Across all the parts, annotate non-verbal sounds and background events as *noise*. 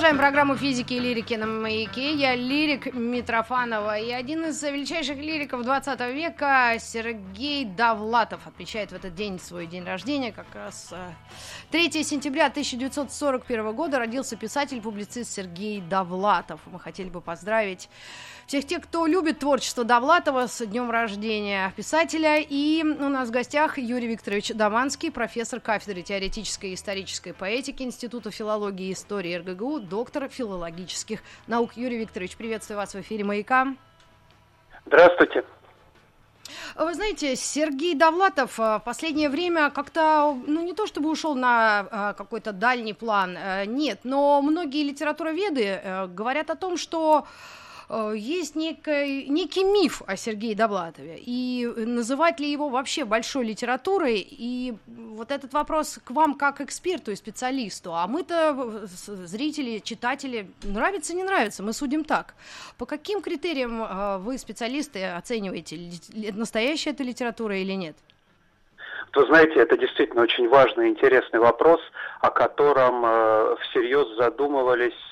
Продолжаем программу физики и лирики на маяке. Я лирик Митрофанова. И один из величайших лириков 20 века, Сергей Довлатов, отмечает в этот день свой день рождения. Как раз 3 э, сентября 1941 года родился писатель-публицист Сергей Довлатов. Мы хотели бы поздравить всех тех, кто любит творчество Довлатова с днем рождения писателя. И у нас в гостях Юрий Викторович Даманский, профессор кафедры теоретической и исторической поэтики Института филологии и истории РГГУ, доктор филологических наук. Юрий Викторович, приветствую вас в эфире «Маяка». Здравствуйте. Вы знаете, Сергей Довлатов в последнее время как-то, ну не то чтобы ушел на а, какой-то дальний план, э, нет, но многие литературоведы э, говорят о том, что Э, есть некий, некий миф о Сергее Довлатове, и называть ли его вообще большой литературой, и вот этот вопрос к вам как эксперту и специалисту, а мы-то, зрители, читатели, нравится, не нравится, мы судим так. По каким критериям э, вы, специалисты, оцениваете, настоящая это литература или нет? Вы знаете, это действительно очень важный и интересный вопрос, о котором э, всерьез задумывались э,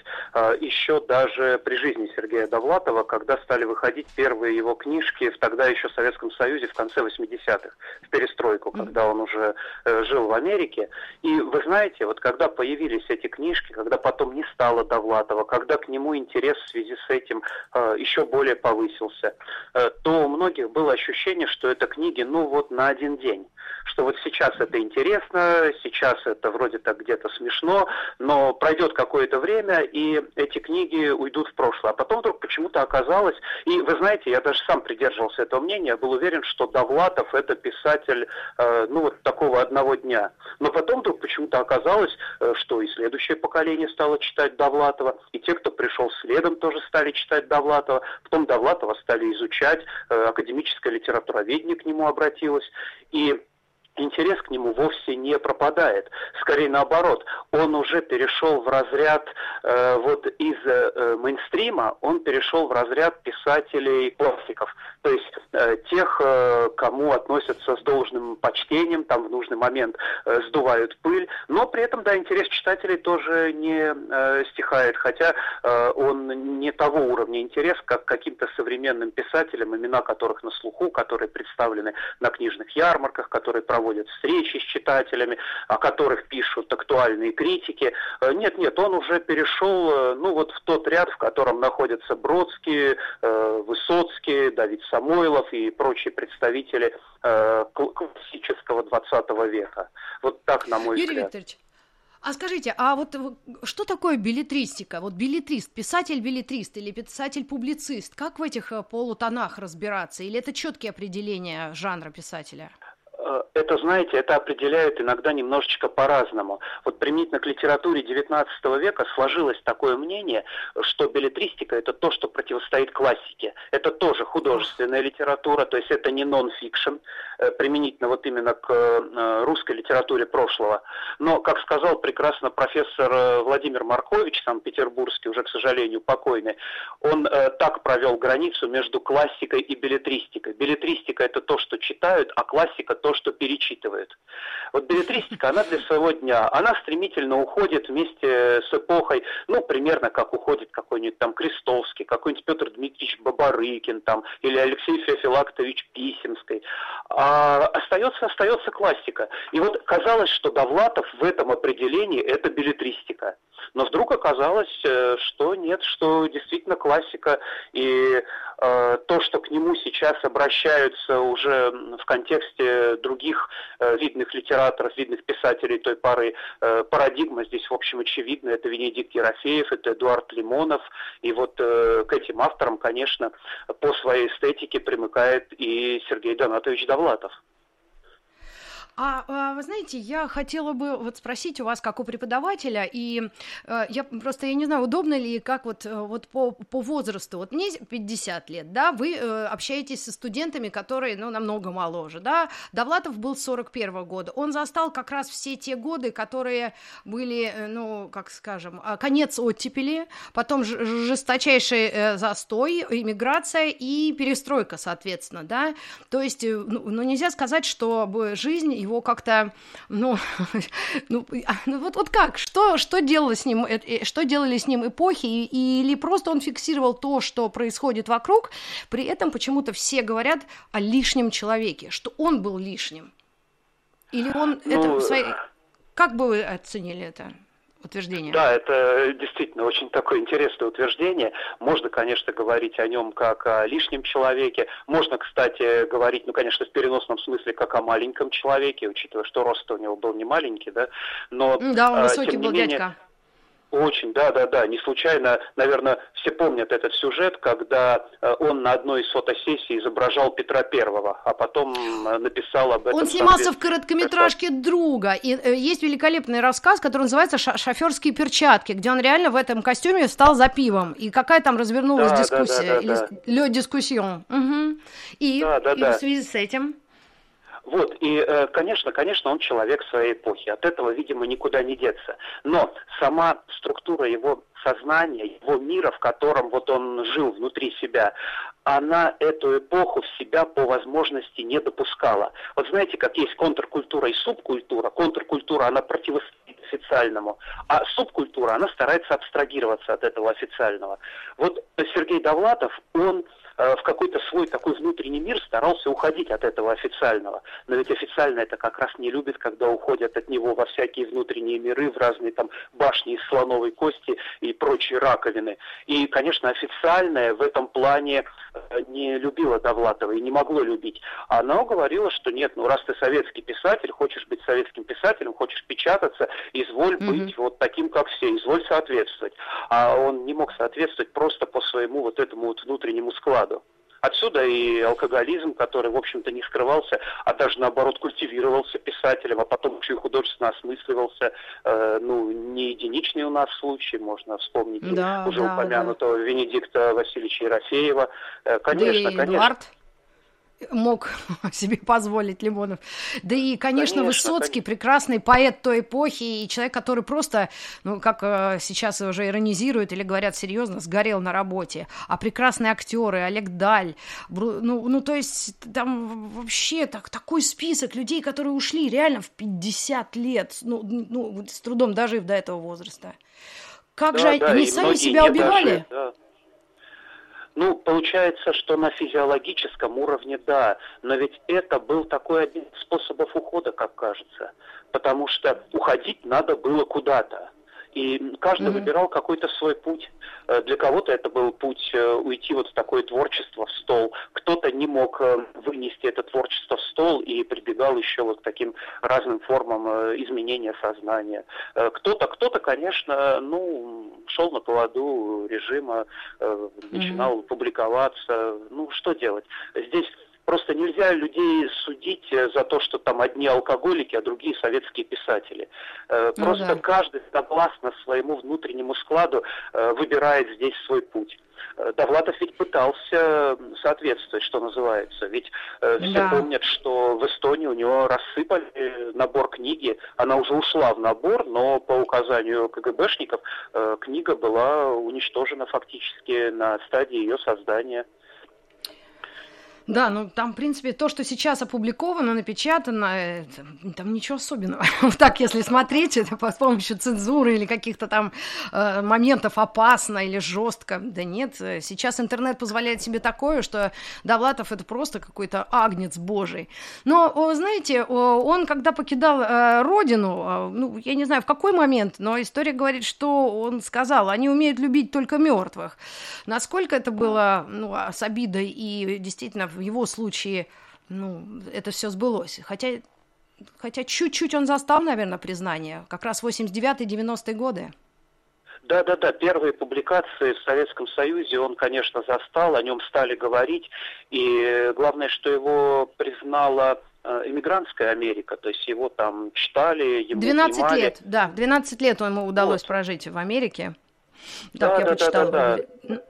еще даже при жизни Сергея Довлатова, когда стали выходить первые его книжки в тогда еще Советском Союзе в конце 80-х, в перестройку, когда он уже э, жил в Америке. И вы знаете, вот когда появились эти книжки, когда потом не стало Довлатова, когда к нему интерес в связи с этим э, еще более повысился, э, то у многих было ощущение, что это книги, ну вот на один день что вот сейчас это интересно, сейчас это вроде так где-то смешно, но пройдет какое-то время, и эти книги уйдут в прошлое. А потом вдруг почему-то оказалось, и вы знаете, я даже сам придерживался этого мнения, был уверен, что Довлатов это писатель, э, ну вот такого одного дня. Но потом вдруг почему-то оказалось, э, что и следующее поколение стало читать Довлатова, и те, кто пришел следом, тоже стали читать Довлатова. Потом Довлатова стали изучать, э, академическое литературоведение к нему обратилось. И интерес к нему вовсе не пропадает. Скорее наоборот, он уже перешел в разряд э, вот из э, мейнстрима, он перешел в разряд писателей классиков, то есть э, тех, э, кому относятся с должным почтением, там в нужный момент э, сдувают пыль, но при этом, да, интерес читателей тоже не э, стихает, хотя э, он не того уровня интерес, как каким-то современным писателям, имена которых на слуху, которые представлены на книжных ярмарках, которые проводят проводят встречи с читателями, о которых пишут актуальные критики. Э, нет, нет, он уже перешел, э, ну вот в тот ряд, в котором находятся Бродский, э, Высоцкий, Давид Самойлов и прочие представители классического 20 века. Вот так, на мой Юрий взгляд. Викторович, а скажите, а вот что такое билетристика? Вот билетрист, писатель-билетрист или писатель-публицист? Как в этих полутонах разбираться? Или это четкие определения жанра писателя? Э, это, знаете, это определяют иногда немножечко по-разному. Вот применительно к литературе XIX века сложилось такое мнение, что билетристика – это то, что противостоит классике. Это тоже художественная литература, то есть это не нон-фикшн, э, применительно вот именно к э, русской литературе прошлого. Но, как сказал прекрасно профессор Владимир Маркович, санкт-петербургский, уже, к сожалению, покойный, он так провел границу между классикой и билетристикой. Билетристика – это то, что читают, а классика – то, что перечитывают. Вот билетристика, она для своего дня, она стремительно уходит вместе с эпохой, ну, примерно как уходит какой-нибудь там Крестовский, какой-нибудь Петр Дмитриевич Бабарыкин там, или Алексей Феофилактович Писемский. А остается, остается классика. И вот казалось, что Довлатов в этом определении это билетристика. Но вдруг оказалось, э, что нет, что действительно классика. И э, то, что к нему сейчас обращаются уже в контексте других э, видных литераторов, видных писателей той поры, э, парадигма здесь, в общем, очевидна. Это Венедикт Ерофеев, это Эдуард Лимонов. И вот э, к этим авторам, конечно, по своей эстетике примыкает и Сергей Донатович Довлатов. А, а вы знаете, я хотела бы вот спросить у вас, как у преподавателя, и э, я просто, я не знаю, удобно ли, как вот, э, вот по, по возрасту, вот мне 50 лет, да, вы э, общаетесь со студентами, которые, ну, намного моложе, да, Довлатов был 41 -го года, он застал как раз все те годы, которые были, ну, как скажем, а, конец оттепели, потом жесточайший застой, иммиграция и перестройка, соответственно, да, то есть, ну, ну нельзя сказать, что жизнь его как-то, ну, *laughs* ну, а, ну вот, вот как, что, что делало с ним, что делали с ним эпохи, или просто он фиксировал то, что происходит вокруг, при этом почему-то все говорят о лишнем человеке, что он был лишним, или он ну, это в своей... Как бы вы оценили это? Утверждение. Да, это действительно очень такое интересное утверждение. Можно, конечно, говорить о нем как о лишнем человеке. Можно, кстати, говорить, ну, конечно, в переносном смысле, как о маленьком человеке, учитывая, что рост у него был не маленький, да. Но, да, он а, высокий был менее, дядька. Очень, да, да, да. Не случайно, наверное, все помнят этот сюжет, когда э, он на одной из фотосессий изображал Петра Первого, а потом э, написал об этом. Он снимался в короткометражке друга. И э, есть великолепный рассказ, который называется «Шоферские перчатки», где он реально в этом костюме встал за пивом. И какая там развернулась да, дискуссия, да, да, да, да. или дискуссион. Угу. И, да, да, и да. в связи с этим... Вот, и, э, конечно, конечно, он человек своей эпохи. От этого, видимо, никуда не деться. Но сама структура его сознания, его мира, в котором вот он жил внутри себя, она эту эпоху в себя по возможности не допускала. Вот знаете, как есть контркультура и субкультура. Контркультура, она противостоит официальному, а субкультура, она старается абстрагироваться от этого официального. Вот Сергей Довлатов, он Э, в какой-то свой такой внутренний мир старался уходить от этого официального. Но ведь официально это как раз не любит, когда уходят от него во всякие внутренние миры, в разные там башни из слоновой кости и прочие раковины. И, конечно, официальное в этом плане э, не любила Довлатова и не могло любить. Она говорила, что нет, ну раз ты советский писатель, хочешь быть советским писателем, хочешь печататься, изволь mm-hmm. быть вот таким, как все, изволь соответствовать. А он не мог соответствовать просто по своему вот этому вот внутреннему складу. Отсюда и алкоголизм, который, в общем-то, не скрывался, а даже, наоборот, культивировался писателем, а потом еще и художественно осмысливался. Э, ну, не единичный у нас случай, можно вспомнить да, уже да, упомянутого да. Венедикта Васильевича Ерофеева. Э, конечно, да конечно. Эдуард мог *laughs* себе позволить Лимонов. Да и, конечно, конечно Высоцкий, конечно. прекрасный поэт той эпохи и человек, который просто, ну, как э, сейчас уже иронизируют или говорят серьезно, сгорел на работе. А прекрасные актеры, Олег Даль, ну, ну то есть там вообще так, такой список людей, которые ушли реально в 50 лет, ну, ну с трудом дожив до этого возраста. Как да, же да, они сами себя убивали? Дожили, да. Ну, получается, что на физиологическом уровне да, но ведь это был такой один из способов ухода, как кажется, потому что уходить надо было куда-то. И каждый mm-hmm. выбирал какой-то свой путь. Э, для кого-то это был путь э, уйти вот в такое творчество в стол. Кто-то не мог э, вынести это творчество в стол и прибегал еще вот к таким разным формам изменения сознания. Кто-то, кто-то, конечно, ну, шел на поводу режима, начинал mm-hmm. публиковаться. Ну, что делать? Здесь Просто нельзя людей судить э, за то, что там одни алкоголики, а другие советские писатели. Э, ну, Просто да. каждый согласно своему внутреннему складу э, выбирает здесь свой путь. Довлатов ведь пытался соответствовать, что называется. Ведь э, все да. помнят, что в Эстонии у него рассыпали набор книги. Она уже ушла в набор, но по указанию КГБшников э, книга была уничтожена фактически на стадии ее создания. Да, ну там, в принципе, то, что сейчас опубликовано, напечатано, это, там ничего особенного. *laughs* Вот так, если смотреть, это с помощью цензуры или каких-то там э, моментов опасно или жестко. Да нет, сейчас интернет позволяет себе такое, что Довлатов это просто какой-то агнец божий. Но, знаете, он, когда покидал э, родину, э, ну, я не знаю, в какой момент, но история говорит, что он сказал, они умеют любить только мертвых. Насколько это было ну, с обидой и действительно в его случае, ну, это все сбылось. Хотя, хотя чуть-чуть он застал, наверное, признание. Как раз 89-90-е годы. Да, да, да. Первые публикации в Советском Союзе он, конечно, застал, о нем стали говорить. И главное, что его признала иммигрантская Америка, то есть его там читали, его 12 снимали. лет, да, 12 лет ему удалось вот. прожить в Америке. Так да, я да, почитала. Да, да, да.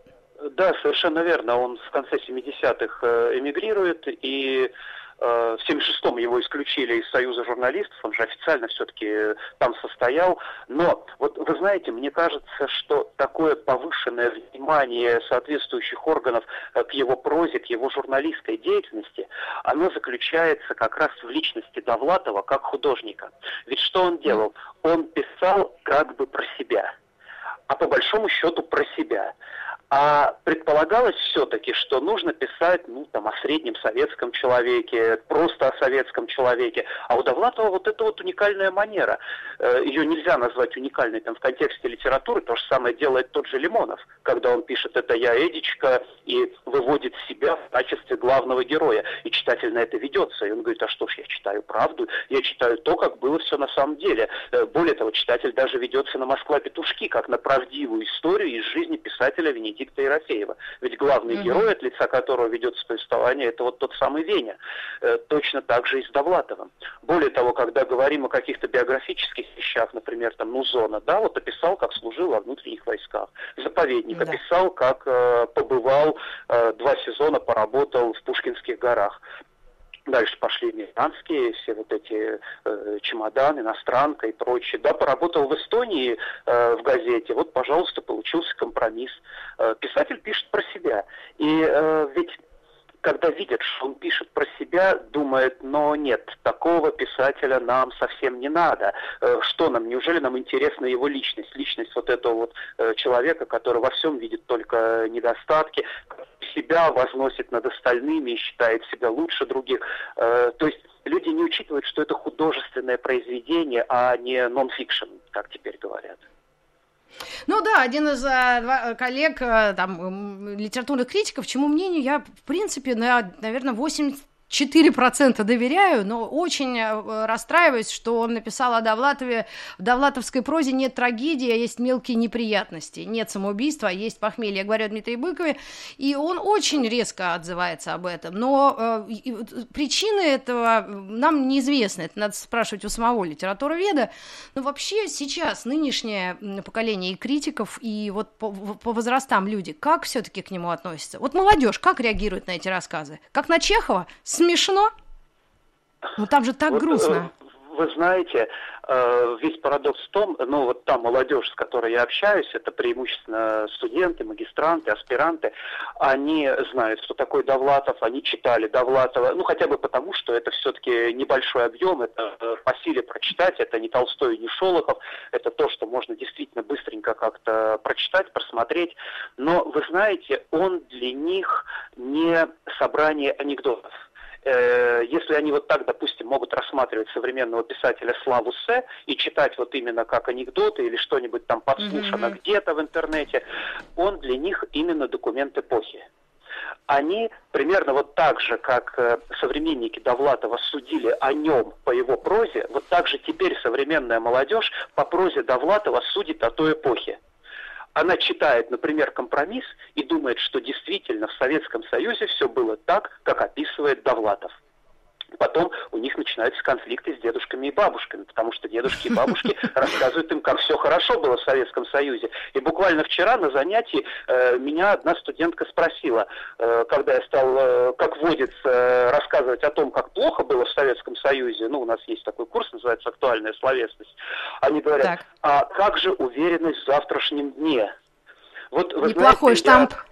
Да, совершенно верно. Он в конце 70-х эмигрирует, и Э, в 76-м его исключили из Союза журналистов, он же официально все-таки там состоял. Но вот вы знаете, мне кажется, что такое повышенное внимание соответствующих органов э, к его прозе, к его журналистской деятельности, оно заключается как раз в личности Довлатова как художника. Ведь что он делал? Он писал как бы про себя, а по большому счету про себя. А предполагалось все-таки, что нужно писать ну, там, о среднем советском человеке, просто о советском человеке. А у Довлатова вот эта вот уникальная манера. Э, Ее нельзя назвать уникальной там, в контексте литературы. То же самое делает тот же Лимонов, когда он пишет «это я, Эдичка» и выводит себя в качестве главного героя. И читатель на это ведется. И он говорит, а что ж, я читаю правду, я читаю то, как было все на самом деле. Э, более того, читатель даже ведется на «Москва-петушки», как на правдивую историю из жизни писателя Венедиктова Бенедикта Ерофеева. Ведь главный угу. герой, от лица которого ведется повествование, это вот тот самый Веня. Э, точно так же и с Довлатовым. Более того, когда говорим о каких-то биографических вещах, например, там, ну, Зона, да, вот описал, как служил во внутренних войсках. Заповедник да. описал, как э, побывал, э, два сезона поработал в Пушкинских горах. Дальше пошли американские, все вот эти э, чемоданы, иностранка и прочее. Да, поработал в Эстонии э, в газете. Вот, пожалуйста, получился компромисс. Э, писатель пишет про себя. И э, ведь когда видят, что он пишет про себя, думает, но нет, такого писателя нам совсем не надо. Э, что нам, неужели нам интересна его личность? Личность вот этого вот э, человека, который во всем видит только недостатки, себя возносит над остальными и считает себя лучше других. Э, то есть люди не учитывают, что это художественное произведение, а не нон-фикшн, как теперь говорят. Ну да, один из э, коллег, э, там, литературных критиков, чему мнению я, в принципе, на, наверное, 80 4% доверяю, но очень э, расстраиваюсь, что он написал о Довлатове. В довлатовской прозе нет трагедии, а есть мелкие неприятности. Нет самоубийства, а есть похмелье. Я говорю о Дмитрии Быкове. И он очень резко отзывается об этом. Но э, причины этого нам неизвестны. Это надо спрашивать у самого литературоведа. Но вообще сейчас нынешнее поколение и критиков, и вот по, по возрастам люди, как все-таки к нему относятся? Вот молодежь как реагирует на эти рассказы? Как на Чехова? Смешно? Ну там же так вот, грустно. Э, вы знаете, э, весь парадокс в том, ну вот та молодежь, с которой я общаюсь, это преимущественно студенты, магистранты, аспиранты, они знают, что такое Довлатов, они читали Довлатова, ну хотя бы потому, что это все-таки небольшой объем, это э, по силе прочитать, это не Толстой, не Шолохов, это то, что можно действительно быстренько как-то прочитать, просмотреть, но вы знаете, он для них не собрание анекдотов если они вот так, допустим, могут рассматривать современного писателя Славу Се и читать вот именно как анекдоты или что-нибудь там подслушано mm-hmm. где-то в интернете, он для них именно документ эпохи они примерно вот так же, как э, современники Довлатова судили о нем по его прозе, вот так же теперь современная молодежь по прозе Довлатова судит о той эпохе она читает, например, компромисс и думает, что действительно в Советском Союзе все было так, как описывает Довлатов. Потом у них начинаются конфликты с дедушками и бабушками, потому что дедушки и бабушки *laughs* рассказывают им, как все хорошо было в Советском Союзе. И буквально вчера на занятии э, меня одна студентка спросила, э, когда я стал, э, как водится, рассказывать о том, как плохо было в Советском Союзе, ну, у нас есть такой курс, называется «Актуальная словесность», они говорят, так. а как же уверенность в завтрашнем дне? Вот, вы Неплохой знаете, штамп. Я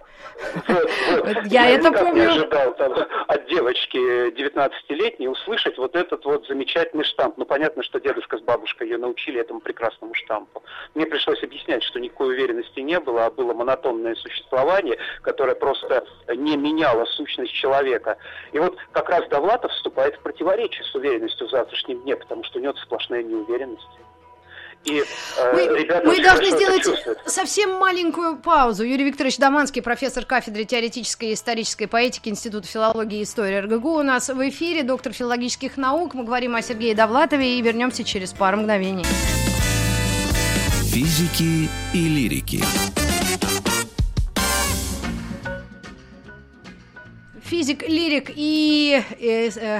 я это помню. не ожидал там, от девочки 19-летней услышать вот этот вот замечательный штамп. Ну, понятно, что дедушка с бабушкой ее научили этому прекрасному штампу. Мне пришлось объяснять, что никакой уверенности не было, а было монотонное существование, которое просто не меняло сущность человека. И вот как раз Довлатов вступает в противоречие с уверенностью в завтрашнем дне, потому что у него сплошная неуверенность. И, э, мы ребята мы должны сделать совсем маленькую паузу. Юрий Викторович Доманский, профессор кафедры теоретической и исторической поэтики Института филологии и истории РГГУ у нас в эфире, доктор филологических наук. Мы говорим о Сергее Довлатове и вернемся через пару мгновений. Физики и лирики. Физик, лирик и, и, э,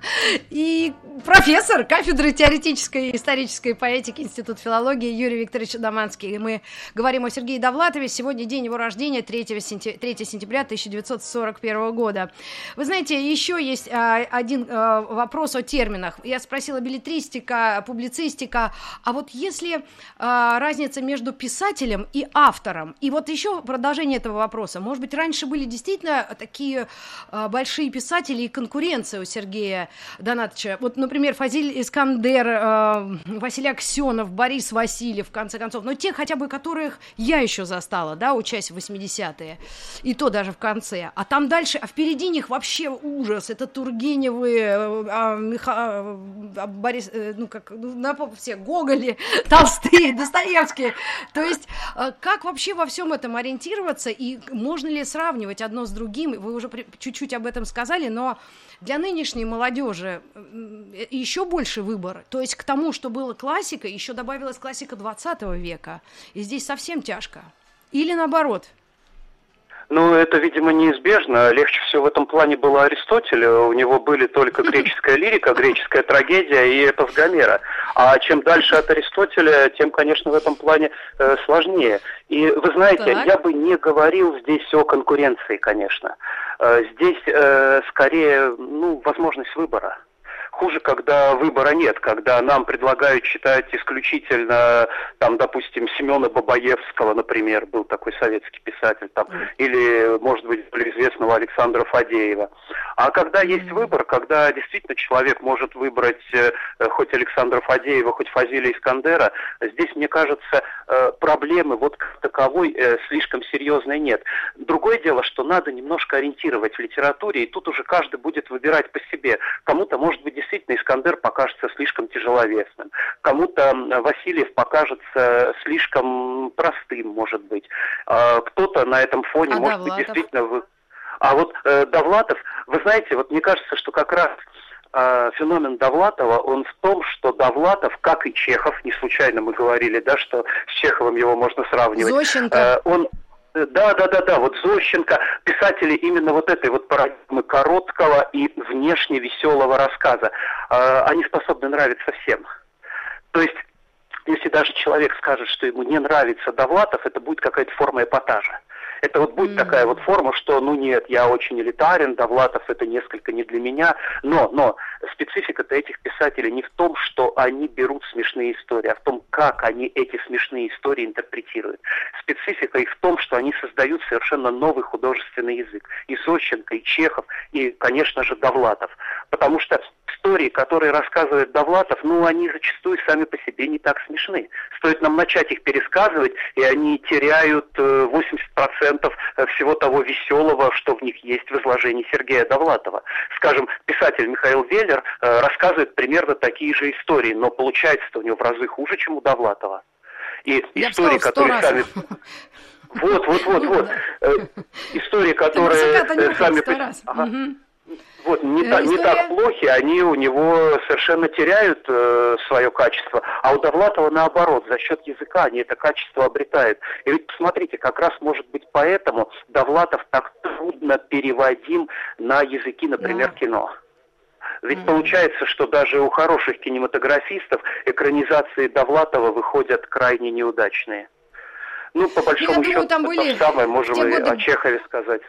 *laughs* и профессор кафедры теоретической и исторической поэтики Института филологии Юрий Викторович Доманский. И мы говорим о Сергее Довлатове. Сегодня день его рождения, 3, сентя... 3 сентября 1941 года. Вы знаете, еще есть а, один а, вопрос о терминах. Я спросила билетристика, публицистика. А вот если а, разница между писателем и автором, и вот еще продолжение этого вопроса. Может быть, раньше были действительно такие большие писатели и конкуренция у Сергея Донатовича. Вот, например, Фазиль Искандер, а, Василий Аксенов, Борис Васильев, в конце концов. Но те, хотя бы которых я еще застала, да, учась в 80-е. И то даже в конце. А там дальше, а впереди них вообще ужас. Это Тургеневы, а, Миха, а, Борис, э, ну как, ну, все, Гоголи, *laughs* Толстые, Достоевские. То есть, как вообще во всем этом ориентироваться и можно ли сравнивать одно с другим? Вы уже чуть-чуть об этом сказали, но для нынешней молодежи еще больше выбор. То есть к тому, что было классика, еще добавилась классика 20 века. И здесь совсем тяжко. Или наоборот – ну, это, видимо, неизбежно. Легче всего в этом плане было Аристотель. У него были только греческая лирика, греческая трагедия и эпос Гомера. А чем дальше от Аристотеля, тем, конечно, в этом плане э, сложнее. И вы знаете, так. я бы не говорил здесь о конкуренции, конечно. Э, здесь э, скорее, ну, возможность выбора. Хуже, когда выбора нет, когда нам предлагают читать исключительно, там, допустим, Семена Бабаевского, например, был такой советский писатель, там, или, может быть, более известного Александра Фадеева. А когда есть выбор, когда действительно человек может выбрать э, хоть Александра Фадеева, хоть Фазилия Искандера, здесь, мне кажется, э, проблемы вот как таковой э, слишком серьезной нет. Другое дело, что надо немножко ориентировать в литературе, и тут уже каждый будет выбирать по себе. Кому-то, может быть, действительно Искандер покажется слишком тяжеловесным, кому-то Васильев покажется слишком простым, может быть. А кто-то на этом фоне, а может Довлатов? быть, действительно... А вот э, Довлатов, вы знаете, вот мне кажется, что как раз э, феномен Довлатова, он в том, что Довлатов, как и Чехов, не случайно мы говорили, да, что с Чеховым его можно сравнивать. Зощенко. Э, он да, да, да, да. Вот Зощенко, писатели именно вот этой вот парадигмы короткого и внешне веселого рассказа, э, они способны нравиться всем. То есть, если даже человек скажет, что ему не нравится Довлатов, это будет какая-то форма эпатажа. Это вот будет mm-hmm. такая вот форма, что, ну нет, я очень элитарен, Довлатов это несколько не для меня, но, но специфика-то этих писателей не в том, что они берут смешные истории, а в том, как они эти смешные истории интерпретируют. Специфика их в том, что они создают совершенно новый художественный язык. И Зощенко, и Чехов, и, конечно же, Довлатов. Потому что истории, которые рассказывает Довлатов, ну, они зачастую сами по себе не так смешны. Стоит нам начать их пересказывать, и они теряют 80% э, э, всего того веселого, что в них есть в изложении Сергея Довлатова. Скажем, писатель Михаил Веллер э, рассказывает примерно такие же истории, но получается-то у него в разы хуже, чем у Довлатова. И Я истории, которые сами... Вот, вот, вот, вот. Истории, которые сами... Ага. Вот, не, та, не так плохи, они у него совершенно теряют э, свое качество, а у Довлатова наоборот, за счет языка они это качество обретают. И ведь посмотрите, как раз может быть поэтому Довлатов так трудно переводим на языки, например, да. кино. Ведь получается, что даже у хороших кинематографистов экранизации Довлатова выходят крайне неудачные. Ну, по большому счету, думаю, там были то самое можем и годы... о Чехове сказать.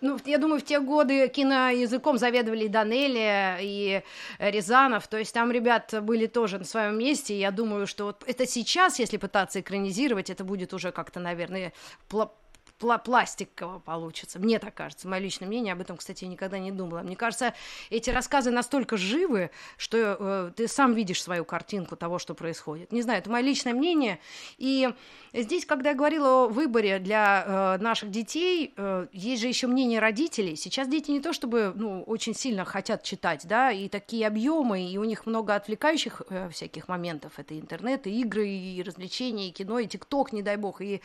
Ну, я думаю, в те годы киноязыком заведовали и Данели, и Рязанов, то есть там ребят были тоже на своем месте, и я думаю, что вот это сейчас, если пытаться экранизировать, это будет уже как-то, наверное, пла пластиково получится. Мне так кажется. Мое личное мнение об этом, кстати, я никогда не думала. Мне кажется, эти рассказы настолько живы, что э, ты сам видишь свою картинку того, что происходит. Не знаю, это мое личное мнение. И здесь, когда я говорила о выборе для э, наших детей, э, есть же еще мнение родителей. Сейчас дети не то чтобы ну, очень сильно хотят читать, да, и такие объемы, и у них много отвлекающих э, всяких моментов. Это интернет, и игры, и развлечения, и кино, и ТикТок, не дай бог, и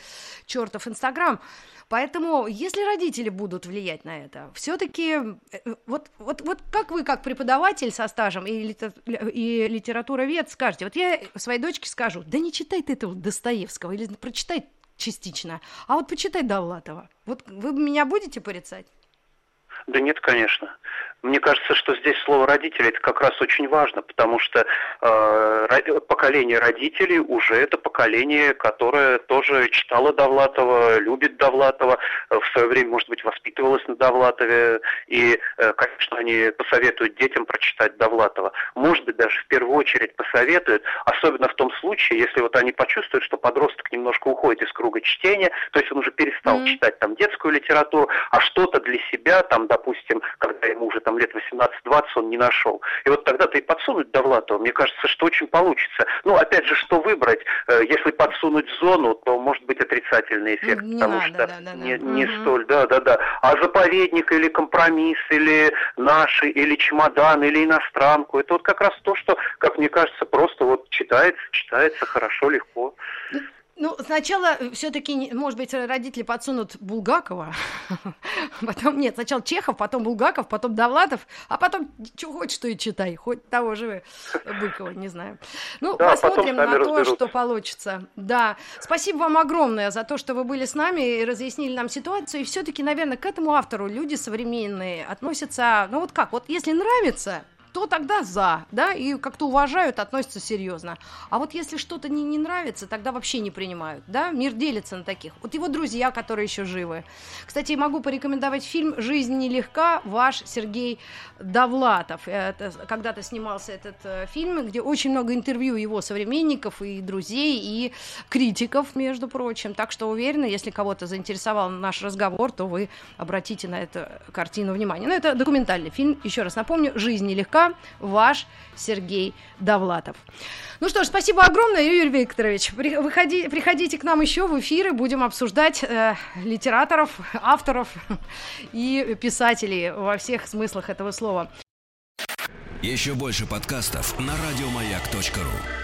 чертов Инстаграм. Поэтому, если родители будут влиять на это, все-таки э, вот, вот, вот как вы, как преподаватель со стажем и, и литературовед, скажете, вот я своей дочке скажу, да не читай ты этого Достоевского, или прочитай частично, а вот почитай Довлатова. Вот вы меня будете порицать? Да нет, конечно. Мне кажется, что здесь слово родители это как раз очень важно, потому что э, поколение родителей уже это поколение, которое тоже читало Довлатова, любит Довлатова, э, в свое время, может быть, воспитывалось на Довлатове, и, э, конечно, они посоветуют детям прочитать Довлатова. Может быть, даже в первую очередь посоветуют, особенно в том случае, если вот они почувствуют, что подросток немножко уходит из круга чтения, то есть он уже перестал mm-hmm. читать там детскую литературу, а что-то для себя, там, допустим, когда ему уже там лет 18-20 он не нашел. И вот тогда-то и подсунуть Довлатова, мне кажется, что очень получится. Ну, опять же, что выбрать? Э, если подсунуть зону, то может быть отрицательный эффект, не потому надо, что да, да, не, да. не угу. столь, да, да, да. А заповедник или компромисс, или наши, или чемодан, или иностранку, это вот как раз то, что, как мне кажется, просто вот читается, читается хорошо, легко. Ну, сначала э, все-таки, может быть, родители подсунут Булгакова, *laughs* потом нет, сначала Чехов, потом Булгаков, потом Довлатов, а потом что хочешь, что и читай, хоть того же Быкова, не знаю. Ну, да, посмотрим на то, что получится. Да, спасибо вам огромное за то, что вы были с нами и разъяснили нам ситуацию. И все-таки, наверное, к этому автору люди современные относятся, ну вот как, вот если нравится, то тогда за, да, и как-то уважают, относятся серьезно. А вот если что-то не, не нравится, тогда вообще не принимают, да, мир делится на таких. Вот его друзья, которые еще живы. Кстати, могу порекомендовать фильм «Жизнь нелегка», ваш Сергей Довлатов. Это, когда-то снимался этот э, фильм, где очень много интервью его современников и друзей, и критиков, между прочим. Так что уверена, если кого-то заинтересовал наш разговор, то вы обратите на эту картину внимание. Но это документальный фильм, еще раз напомню, «Жизнь нелегка», ваш Сергей Довлатов. Ну что ж, спасибо огромное, Юрий Викторович. Приходи, приходите к нам еще в эфиры, будем обсуждать э, литераторов, авторов *laughs* и писателей во всех смыслах этого слова. Еще больше подкастов на радиомаяк.ру